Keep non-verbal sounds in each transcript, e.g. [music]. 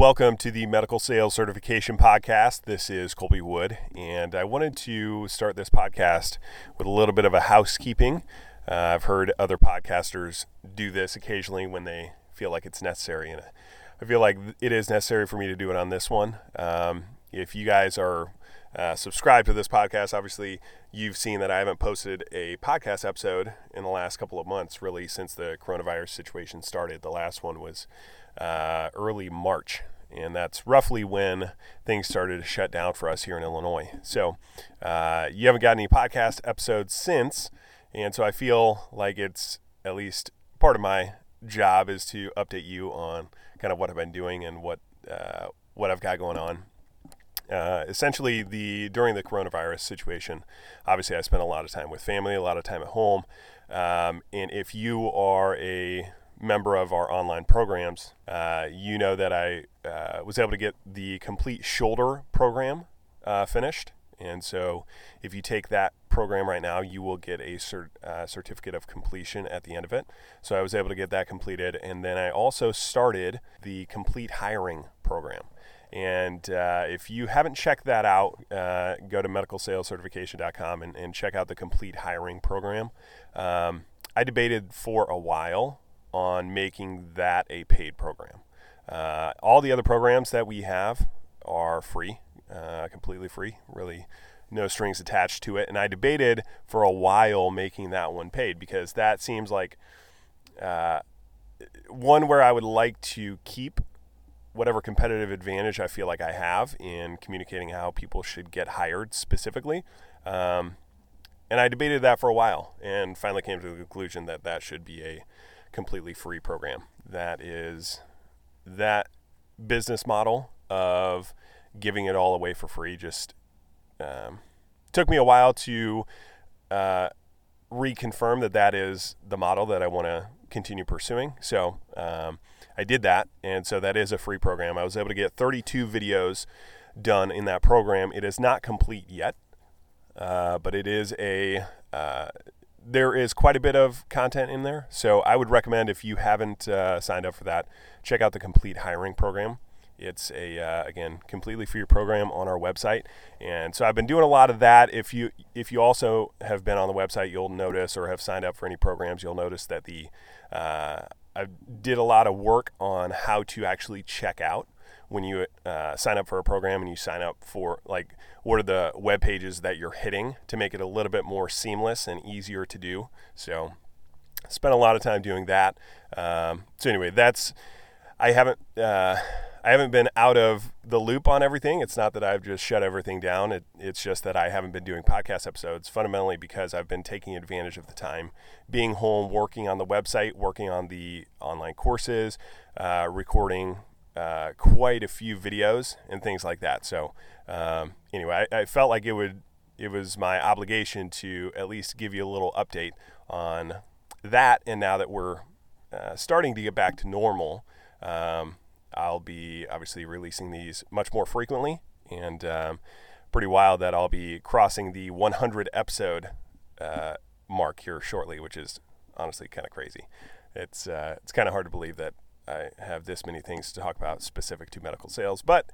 Welcome to the Medical Sales Certification Podcast. This is Colby Wood, and I wanted to start this podcast with a little bit of a housekeeping. Uh, I've heard other podcasters do this occasionally when they feel like it's necessary, and I feel like it is necessary for me to do it on this one. Um, if you guys are uh, subscribed to this podcast, obviously you've seen that I haven't posted a podcast episode in the last couple of months, really, since the coronavirus situation started. The last one was uh, early March, and that's roughly when things started to shut down for us here in Illinois. So uh, you haven't got any podcast episodes since, and so I feel like it's at least part of my job is to update you on kind of what I've been doing and what uh, what I've got going on. Uh, essentially, the during the coronavirus situation, obviously I spent a lot of time with family, a lot of time at home, um, and if you are a member of our online programs, uh, you know that I uh, was able to get the complete shoulder program uh, finished. And so, if you take that program right now, you will get a cert, uh, certificate of completion at the end of it. So, I was able to get that completed. And then I also started the complete hiring program. And uh, if you haven't checked that out, uh, go to medicalsalescertification.com and, and check out the complete hiring program. Um, I debated for a while on making that a paid program. Uh, all the other programs that we have are free, uh, completely free, really no strings attached to it. And I debated for a while making that one paid because that seems like uh, one where I would like to keep whatever competitive advantage I feel like I have in communicating how people should get hired specifically. Um, and I debated that for a while and finally came to the conclusion that that should be a completely free program. That is that business model of giving it all away for free just um, took me a while to uh, reconfirm that that is the model that I want to continue pursuing. So um, I did that, and so that is a free program. I was able to get 32 videos done in that program. It is not complete yet, uh, but it is a uh, there is quite a bit of content in there. So I would recommend if you haven't uh, signed up for that, check out the complete hiring program. It's a uh, again completely free program on our website, and so I've been doing a lot of that. If you if you also have been on the website, you'll notice or have signed up for any programs, you'll notice that the uh, I did a lot of work on how to actually check out when you uh, sign up for a program and you sign up for like what are the web pages that you're hitting to make it a little bit more seamless and easier to do. So spent a lot of time doing that. Um, so anyway, that's I haven't uh, I haven't been out of the loop on everything. It's not that I've just shut everything down. It, it's just that I haven't been doing podcast episodes fundamentally because I've been taking advantage of the time, being home, working on the website, working on the online courses, uh, recording uh, quite a few videos and things like that. So um, anyway, I, I, felt like it would it was my obligation to at least give you a little update on that. And now that we're uh, starting to get back to normal, um, I'll be obviously releasing these much more frequently and um, pretty wild that I'll be crossing the 100 episode uh, mark here shortly, which is honestly kind of crazy. It's uh, it's kind of hard to believe that I have this many things to talk about specific to medical sales, but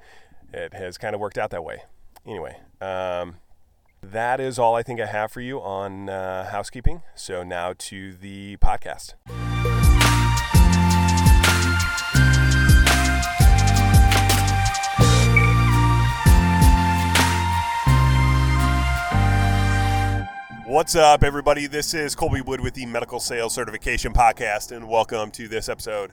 it has kind of worked out that way. Anyway, um, that is all I think I have for you on uh, housekeeping. So now to the podcast. What's up, everybody? This is Colby Wood with the Medical Sales Certification Podcast, and welcome to this episode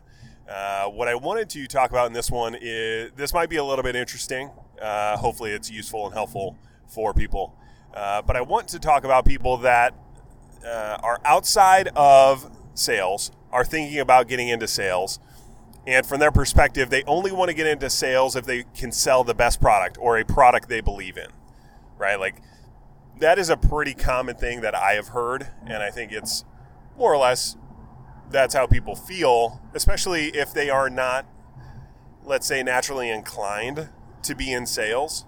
uh, what I wanted to talk about in this one is this might be a little bit interesting. Uh, hopefully, it's useful and helpful for people. Uh, but I want to talk about people that uh, are outside of sales, are thinking about getting into sales, and from their perspective, they only want to get into sales if they can sell the best product or a product they believe in, right? Like that is a pretty common thing that I have heard, and I think it's more or less that's how people feel, especially if they are not, let's say, naturally inclined to be in sales.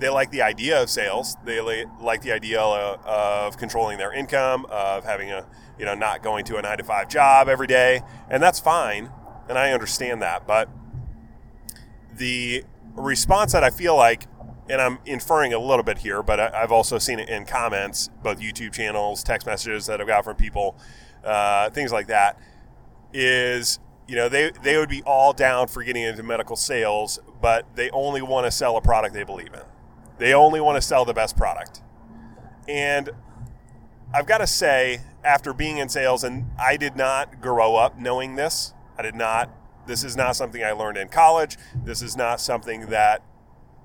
They like the idea of sales. They like the idea uh, of controlling their income, of having a, you know, not going to a nine to five job every day. And that's fine. And I understand that. But the response that I feel like, and I'm inferring a little bit here, but I, have also seen it in comments, both YouTube channels, text messages that I've got from people, uh, things like that, is you know they they would be all down for getting into medical sales, but they only want to sell a product they believe in. They only want to sell the best product. And I've got to say, after being in sales, and I did not grow up knowing this, I did not. This is not something I learned in college. This is not something that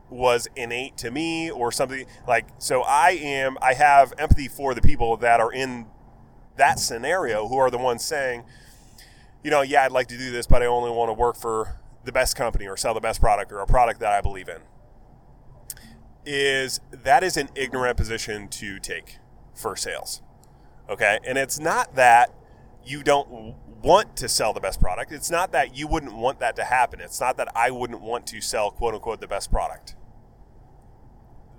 was innate to me or something like so I am I have empathy for the people that are in that scenario who are the ones saying, you know, yeah, I'd like to do this, but I only want to work for the best company or sell the best product or a product that I believe in. Is that is an ignorant position to take for sales. Okay? And it's not that you don't want to sell the best product. It's not that you wouldn't want that to happen. It's not that I wouldn't want to sell quote unquote the best product.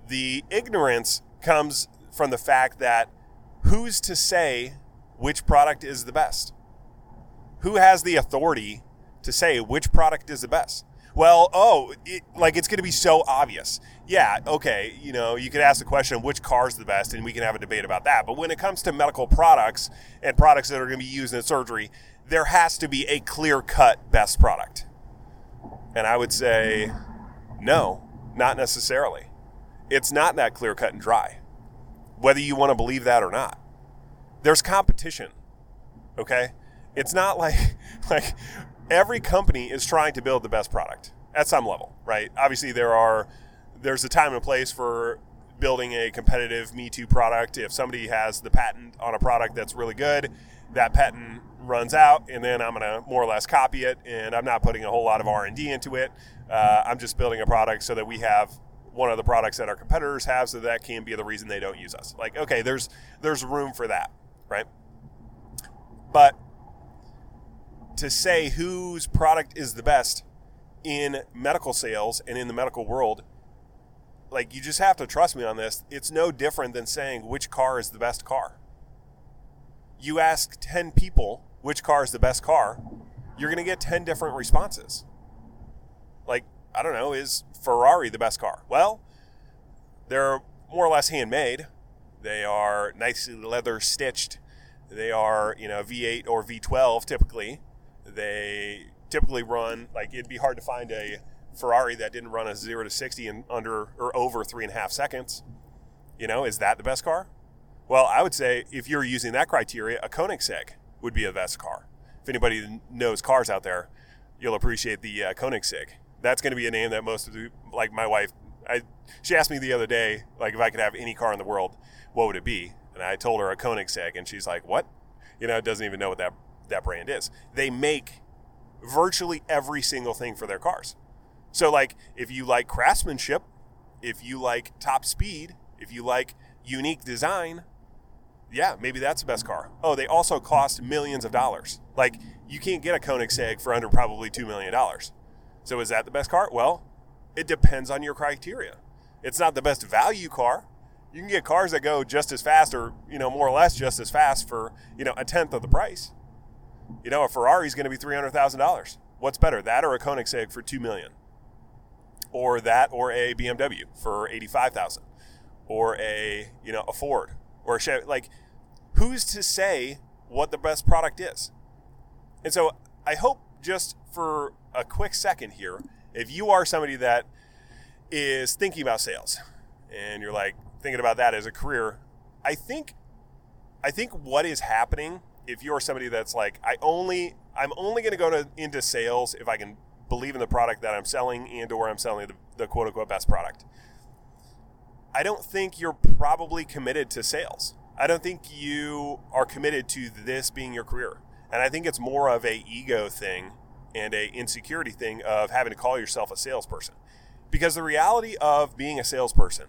The ignorance comes from the fact that who's to say which product is the best? Who has the authority to say which product is the best? Well, oh, it, like it's going to be so obvious. Yeah, okay, you know, you could ask the question which car is the best, and we can have a debate about that. But when it comes to medical products and products that are going to be used in surgery, there has to be a clear cut best product. And I would say, no, not necessarily. It's not that clear cut and dry, whether you want to believe that or not. There's competition, okay? It's not like, [laughs] like every company is trying to build the best product at some level, right? Obviously, there are there's a time and place for building a competitive Me Too product. If somebody has the patent on a product that's really good, that patent runs out, and then I'm to more or less copy it, and I'm not putting a whole lot of R and D into it. Uh, I'm just building a product so that we have one of the products that our competitors have, so that can be the reason they don't use us. Like, okay, there's there's room for that, right? But to say whose product is the best in medical sales and in the medical world, like you just have to trust me on this. It's no different than saying which car is the best car. You ask 10 people which car is the best car, you're going to get 10 different responses. Like, I don't know, is Ferrari the best car? Well, they're more or less handmade. They are nicely leather stitched. They are, you know, V8 or V12 typically. They typically run like it'd be hard to find a Ferrari that didn't run a zero to sixty in under or over three and a half seconds. You know, is that the best car? Well, I would say if you're using that criteria, a Koenigsegg would be the best car. If anybody knows cars out there, you'll appreciate the uh, Koenigsegg. That's going to be a name that most of the like my wife. I she asked me the other day like if I could have any car in the world, what would it be? And I told her a Koenigsegg, and she's like, "What?" You know, doesn't even know what that that brand is. They make virtually every single thing for their cars. So, like, if you like craftsmanship, if you like top speed, if you like unique design, yeah, maybe that's the best car. Oh, they also cost millions of dollars. Like, you can't get a Koenigsegg for under probably $2 million. So, is that the best car? Well, it depends on your criteria. It's not the best value car. You can get cars that go just as fast or, you know, more or less just as fast for, you know, a tenth of the price. You know, a Ferrari is going to be three hundred thousand dollars. What's better, that or a Koenigsegg for two million, or that or a BMW for eighty five thousand, or a you know a Ford or a Chevy? Like, who's to say what the best product is? And so, I hope just for a quick second here, if you are somebody that is thinking about sales and you're like thinking about that as a career, I think I think what is happening if you're somebody that's like, I only, I'm only going to go to, into sales if I can believe in the product that I'm selling and or I'm selling the, the quote unquote best product. I don't think you're probably committed to sales. I don't think you are committed to this being your career. And I think it's more of a ego thing and a insecurity thing of having to call yourself a salesperson. Because the reality of being a salesperson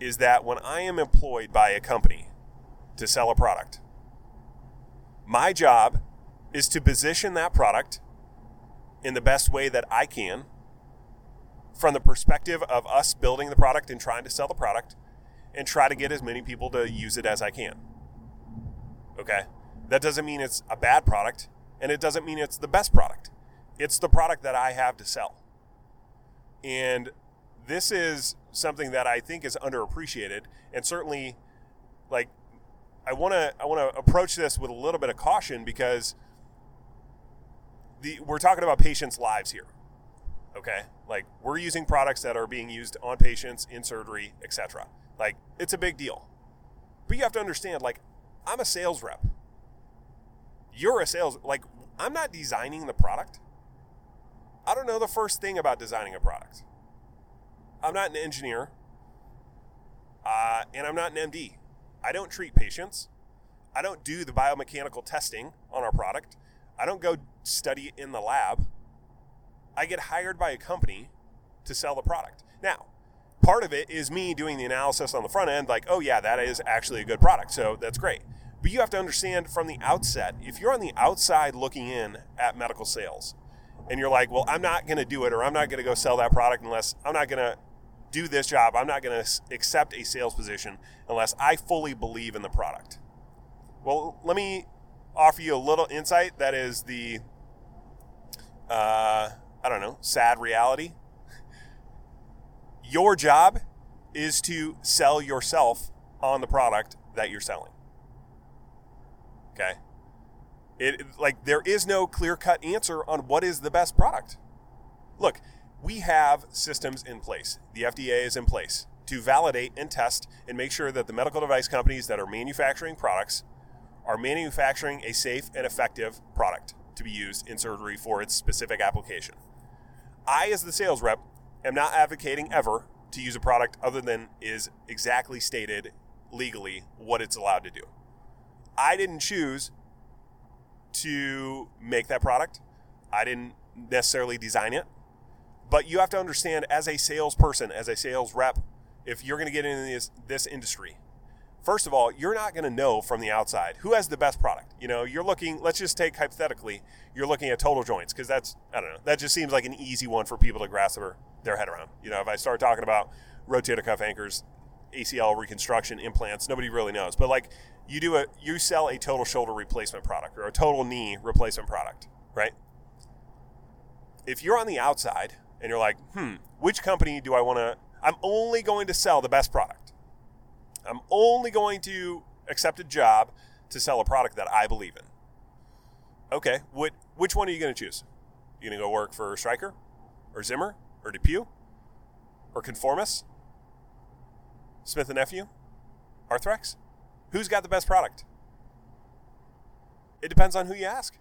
is that when I am employed by a company to sell a product, my job is to position that product in the best way that I can from the perspective of us building the product and trying to sell the product and try to get as many people to use it as I can. Okay? That doesn't mean it's a bad product and it doesn't mean it's the best product. It's the product that I have to sell. And this is something that I think is underappreciated, and certainly, like, I want to I want to approach this with a little bit of caution because the we're talking about patients' lives here. Okay, like we're using products that are being used on patients in surgery, etc. Like it's a big deal, but you have to understand, like, I'm a sales rep. You're a sales like I'm not designing the product. I don't know the first thing about designing a product. I'm not an engineer, uh, and I'm not an MD. I don't treat patients. I don't do the biomechanical testing on our product. I don't go study in the lab. I get hired by a company to sell the product. Now, part of it is me doing the analysis on the front end, like, oh, yeah, that is actually a good product. So that's great. But you have to understand from the outset, if you're on the outside looking in at medical sales and you're like, well, I'm not going to do it or I'm not going to go sell that product unless I'm not going to do this job. I'm not going to accept a sales position unless I fully believe in the product. Well, let me offer you a little insight that is the, uh, I don't know, sad reality. Your job is to sell yourself on the product that you're selling. Okay? It like there is no clear-cut answer on what is the best product. Look, we have systems in place. The FDA is in place to validate and test and make sure that the medical device companies that are manufacturing products are manufacturing a safe and effective product to be used in surgery for its specific application. I, as the sales rep, am not advocating ever to use a product other than is exactly stated legally what it's allowed to do. I didn't choose to make that product. I didn't necessarily design it. But you have to understand as a salesperson, as a sales rep, if you're going to get into this, this industry, first of all, you're not going to know from the outside who has the best product. You know, you're looking, let's just take hypothetically, you're looking at total joints because that's, I don't know, that just seems like an easy one for people to grasp their, their head around. You know, if I start talking about rotator cuff anchors, ACL reconstruction, implants, nobody really knows. But like you do a you sell a total shoulder replacement product or a total knee replacement product, right? If you're on the outside and you're like, hmm, which company do I want to? I'm only going to sell the best product. I'm only going to accept a job to sell a product that I believe in. Okay, what, which one are you going to choose? You going to go work for Stryker or Zimmer or DePuy or Conformis? Smith and Nephew? Arthrex? Who's got the best product? It depends on who you ask.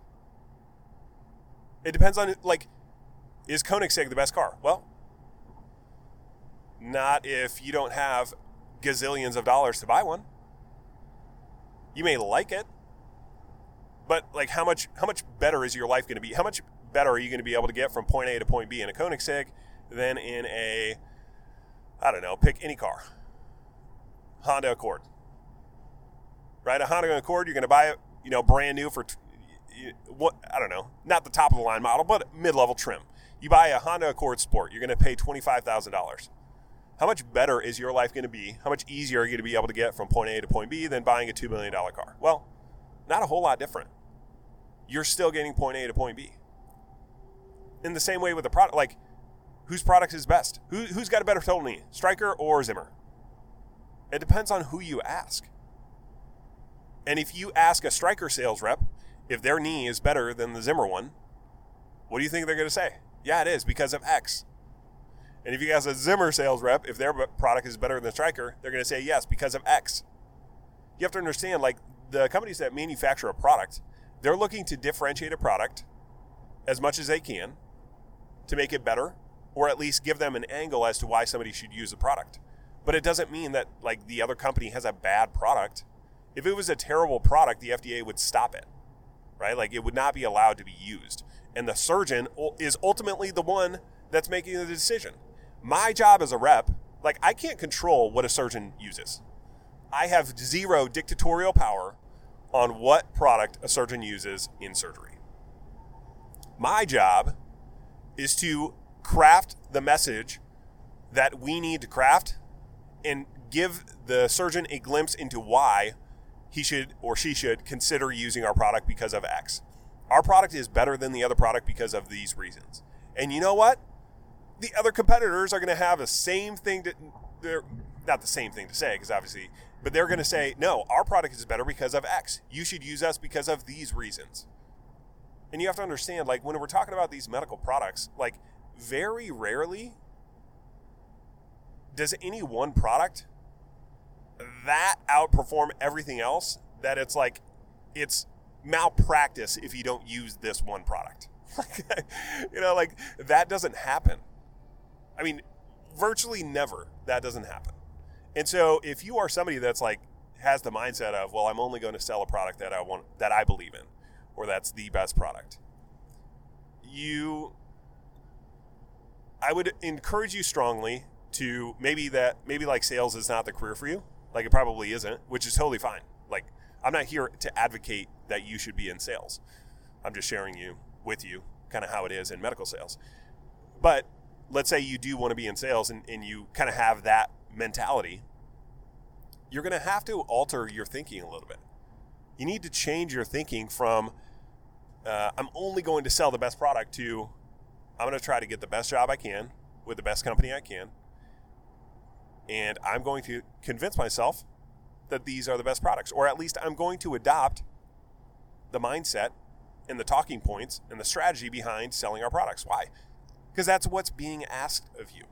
It depends on like, is Koenigsegg the best car? Well, not if you don't have gazillions of dollars to buy one. You may like it, but like how much how much better is your life going to be? How much better are you going to be able to get from point A to point B in a Koenigsegg than in a I don't know, pick any car. Honda Accord. Right, a Honda Accord, you're going to buy it, you know, brand new for what I don't know, not the top of the line model, but mid-level trim. You buy a Honda Accord Sport, you're going to pay $25,000. How much better is your life going to be? How much easier are you going to be able to get from point A to point B than buying a $2 million car? Well, not a whole lot different. You're still getting point A to point B. In the same way with the product, like whose product is best? Who, who's got a better total knee, Stryker or Zimmer? It depends on who you ask. And if you ask a Stryker sales rep if their knee is better than the Zimmer one, what do you think they're going to say? Yeah, it is because of X. And if you ask a Zimmer sales rep if their product is better than Stryker, they're going to say yes because of X. You have to understand, like the companies that manufacture a product, they're looking to differentiate a product as much as they can to make it better, or at least give them an angle as to why somebody should use the product. But it doesn't mean that like the other company has a bad product. If it was a terrible product, the FDA would stop it. Right? Like it would not be allowed to be used. And the surgeon is ultimately the one that's making the decision. My job as a rep, like I can't control what a surgeon uses. I have zero dictatorial power on what product a surgeon uses in surgery. My job is to craft the message that we need to craft and give the surgeon a glimpse into why he should or she should consider using our product because of X. Our product is better than the other product because of these reasons. And you know what? the other competitors are going to have the same thing to they're not the same thing to say because obviously but they're going to say no our product is better because of x you should use us because of these reasons and you have to understand like when we're talking about these medical products like very rarely does any one product that outperform everything else that it's like it's malpractice if you don't use this one product? [laughs] You know like that doesn't happen. I mean virtually never that doesn't happen. And so if you are somebody that's like has the mindset of well i'm only going to sell a product that i want that i believe in or that's the best product you i would encourage you strongly to maybe that maybe like sales is not the career for you. Like it probably isn't which is totally fine. Like i'm not here to advocate that you should be in sales. I'm just sharing you with you kind of how it is in medical sales. But let's say you do want to be in sales and, and you kind of have that mentality you're going to have to alter your thinking a little bit. You need to change your thinking from uh, i'm only going to sell the best product to i'm going to try to get the best job i can with the best company i can and I'm going to convince myself that these are the best products, or at least I'm going to adopt the mindset and the talking points and the strategy behind selling our products. Why? Because that's what's being asked of you.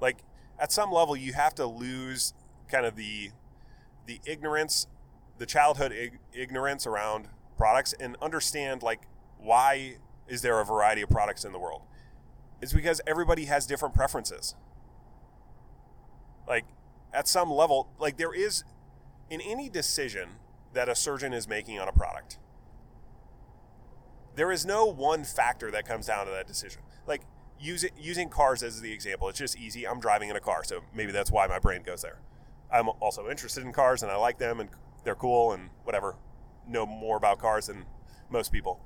Like at some level, you have to lose kind of the the ignorance, the childhood ig- ignorance around products, and understand like why is there a variety of products in the world? It's because everybody has different preferences. Like at some level, like there is in any decision that a surgeon is making on a product, there is no one factor that comes down to that decision. Like using using cars as the example, it's just easy. I'm driving in a car, so maybe that's why my brain goes there. I'm also interested in cars and I like them and they're cool and whatever. Know more about cars than most people.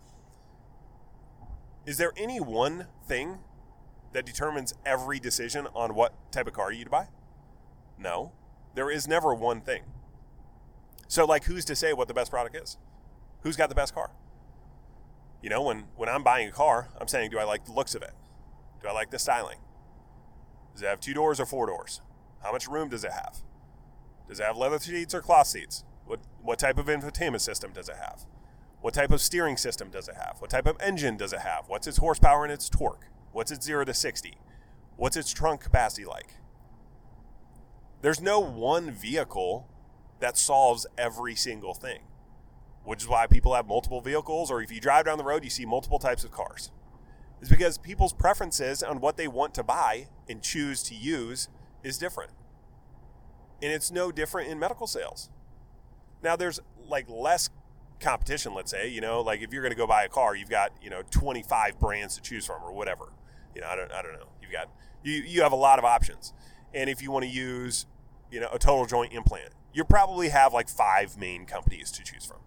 Is there any one thing that determines every decision on what type of car you to buy? No, there is never one thing. So, like, who's to say what the best product is? Who's got the best car? You know, when, when I'm buying a car, I'm saying, do I like the looks of it? Do I like the styling? Does it have two doors or four doors? How much room does it have? Does it have leather seats or cloth seats? What, what type of infotainment system does it have? What type of steering system does it have? What type of engine does it have? What's its horsepower and its torque? What's its 0 to 60? What's its trunk capacity like? There's no one vehicle that solves every single thing, which is why people have multiple vehicles, or if you drive down the road, you see multiple types of cars. It's because people's preferences on what they want to buy and choose to use is different. And it's no different in medical sales. Now, there's like less competition, let's say, you know, like if you're going to go buy a car, you've got, you know, 25 brands to choose from or whatever. You know, I don't, I don't know. You've got, you, you have a lot of options. And if you want to use you know, a total joint implant, you probably have like five main companies to choose from.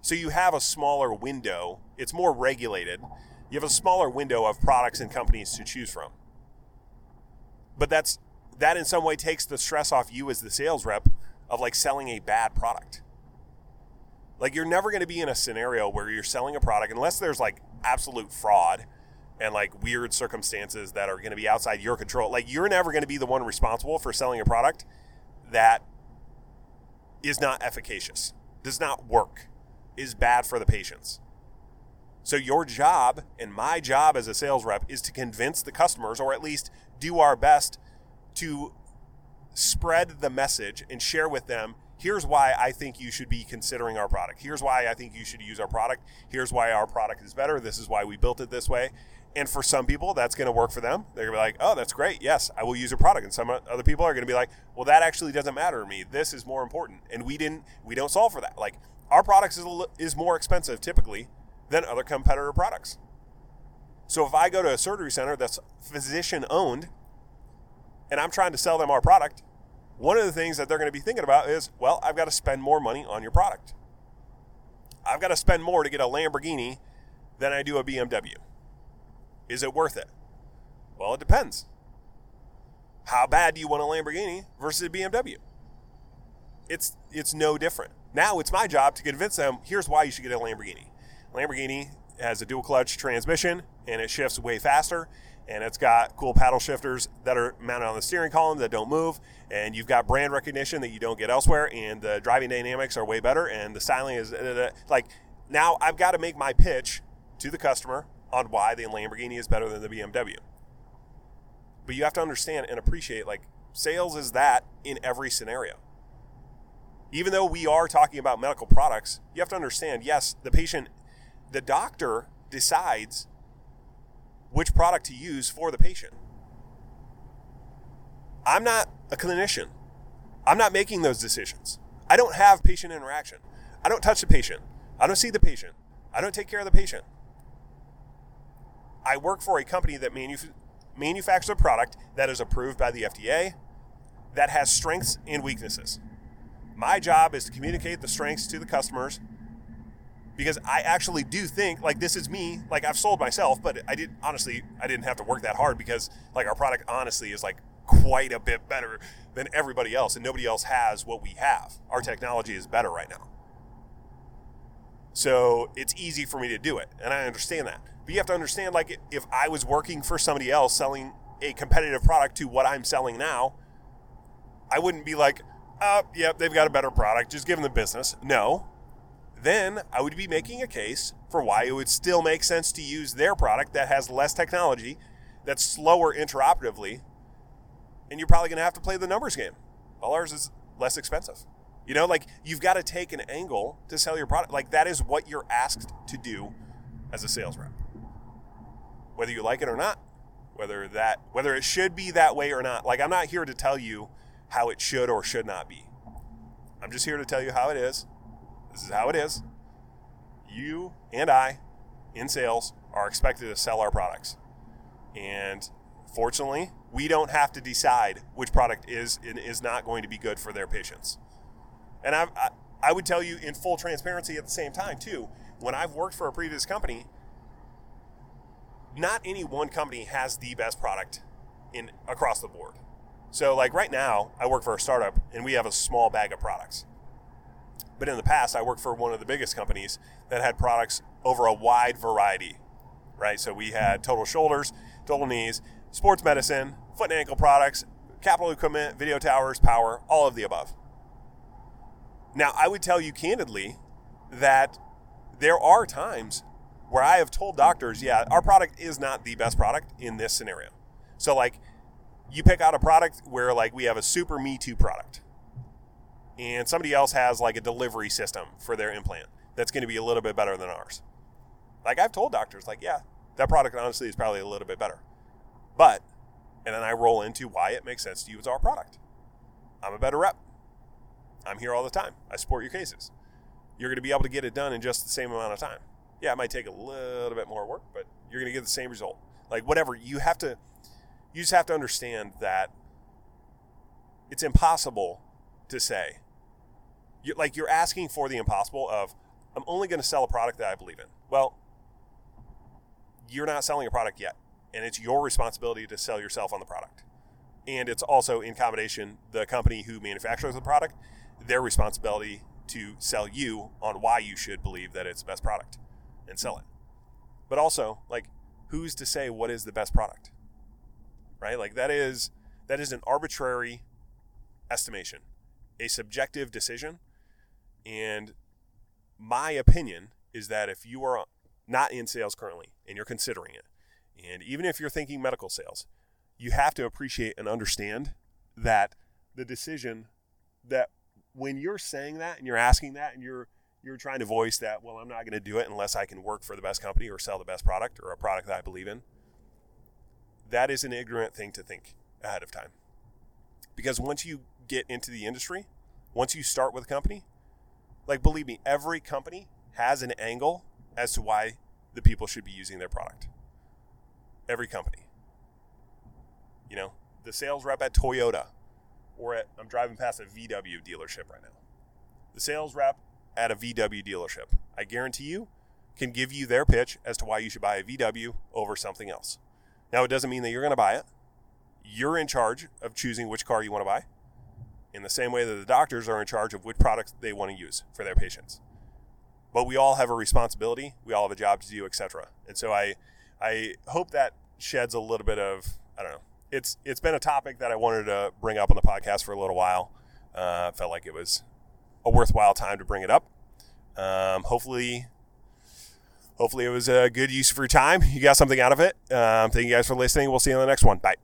So you have a smaller window, it's more regulated. You have a smaller window of products and companies to choose from. But that's that in some way takes the stress off you as the sales rep of like selling a bad product. Like you're never going to be in a scenario where you're selling a product unless there's like absolute fraud and like weird circumstances that are going to be outside your control. Like you're never going to be the one responsible for selling a product that is not efficacious, does not work, is bad for the patients. So, your job and my job as a sales rep is to convince the customers, or at least do our best to spread the message and share with them here's why I think you should be considering our product. Here's why I think you should use our product. Here's why our product is better. This is why we built it this way. And for some people, that's going to work for them. They're going to be like, oh, that's great. Yes, I will use your product. And some other people are going to be like, well, that actually doesn't matter to me. This is more important. And we didn't, we don't solve for that. Like our products is, is more expensive typically than other competitor products. So if I go to a surgery center that's physician owned and I'm trying to sell them our product, one of the things that they're going to be thinking about is, well, I've got to spend more money on your product. I've got to spend more to get a Lamborghini than I do a BMW. Is it worth it? Well, it depends. How bad do you want a Lamborghini versus a BMW? It's it's no different. Now it's my job to convince them here's why you should get a Lamborghini. Lamborghini has a dual clutch transmission and it shifts way faster and it's got cool paddle shifters that are mounted on the steering column that don't move, and you've got brand recognition that you don't get elsewhere, and the driving dynamics are way better, and the styling is like now I've got to make my pitch to the customer on why the Lamborghini is better than the BMW. But you have to understand and appreciate like sales is that in every scenario. Even though we are talking about medical products, you have to understand yes, the patient, the doctor decides which product to use for the patient. I'm not a clinician. I'm not making those decisions. I don't have patient interaction. I don't touch the patient. I don't see the patient. I don't take care of the patient. I work for a company that manuf- manufactures a product that is approved by the FDA that has strengths and weaknesses. My job is to communicate the strengths to the customers because I actually do think like this is me. Like I've sold myself, but I did honestly I didn't have to work that hard because like our product honestly is like quite a bit better than everybody else, and nobody else has what we have. Our technology is better right now. So it's easy for me to do it, and I understand that. But you have to understand, like, if I was working for somebody else selling a competitive product to what I'm selling now, I wouldn't be like, uh, oh, yep, they've got a better product, just give them the business. No. Then I would be making a case for why it would still make sense to use their product that has less technology, that's slower intraoperatively, and you're probably going to have to play the numbers game. Well, ours is less expensive. You know, like you've got to take an angle to sell your product. Like that is what you're asked to do as a sales rep. Whether you like it or not, whether that whether it should be that way or not. Like I'm not here to tell you how it should or should not be. I'm just here to tell you how it is. This is how it is. You and I in sales are expected to sell our products. And fortunately, we don't have to decide which product is and is not going to be good for their patients. And I, I, I would tell you in full transparency at the same time too. When I've worked for a previous company, not any one company has the best product in across the board. So like right now, I work for a startup and we have a small bag of products. But in the past, I worked for one of the biggest companies that had products over a wide variety, right? So we had total shoulders, total knees, sports medicine, foot and ankle products, capital equipment, video towers, power, all of the above. Now, I would tell you candidly that there are times where I have told doctors, yeah, our product is not the best product in this scenario. So, like, you pick out a product where, like, we have a super Me Too product, and somebody else has, like, a delivery system for their implant that's going to be a little bit better than ours. Like, I've told doctors, like, yeah, that product honestly is probably a little bit better. But, and then I roll into why it makes sense to you use our product. I'm a better rep. I'm here all the time. I support your cases. You're going to be able to get it done in just the same amount of time. Yeah, it might take a little bit more work, but you're going to get the same result. Like whatever, you have to you just have to understand that it's impossible to say. You're, like you're asking for the impossible of I'm only going to sell a product that I believe in. Well, you're not selling a product yet, and it's your responsibility to sell yourself on the product. And it's also in combination the company who manufactures the product their responsibility to sell you on why you should believe that it's the best product and sell it. But also, like, who's to say what is the best product? Right? Like that is that is an arbitrary estimation, a subjective decision. And my opinion is that if you are not in sales currently and you're considering it, and even if you're thinking medical sales, you have to appreciate and understand that the decision that when you're saying that and you're asking that and you're you're trying to voice that, well, I'm not going to do it unless I can work for the best company or sell the best product or a product that I believe in. That is an ignorant thing to think ahead of time. Because once you get into the industry, once you start with a company, like believe me, every company has an angle as to why the people should be using their product. Every company. You know, the sales rep at Toyota or at, I'm driving past a VW dealership right now. The sales rep at a VW dealership, I guarantee you, can give you their pitch as to why you should buy a VW over something else. Now, it doesn't mean that you're going to buy it. You're in charge of choosing which car you want to buy, in the same way that the doctors are in charge of which products they want to use for their patients. But we all have a responsibility. We all have a job to do, etc. And so I, I hope that sheds a little bit of I don't know. It's it's been a topic that I wanted to bring up on the podcast for a little while. Uh, felt like it was a worthwhile time to bring it up. Um, hopefully, hopefully it was a good use of your time. You got something out of it. Um, thank you guys for listening. We'll see you on the next one. Bye.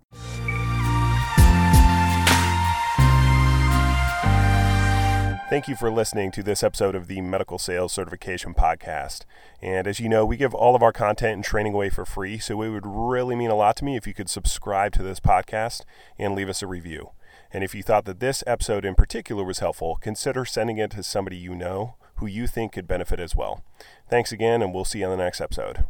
Thank you for listening to this episode of the Medical Sales Certification Podcast. And as you know, we give all of our content and training away for free, so it would really mean a lot to me if you could subscribe to this podcast and leave us a review. And if you thought that this episode in particular was helpful, consider sending it to somebody you know who you think could benefit as well. Thanks again, and we'll see you on the next episode.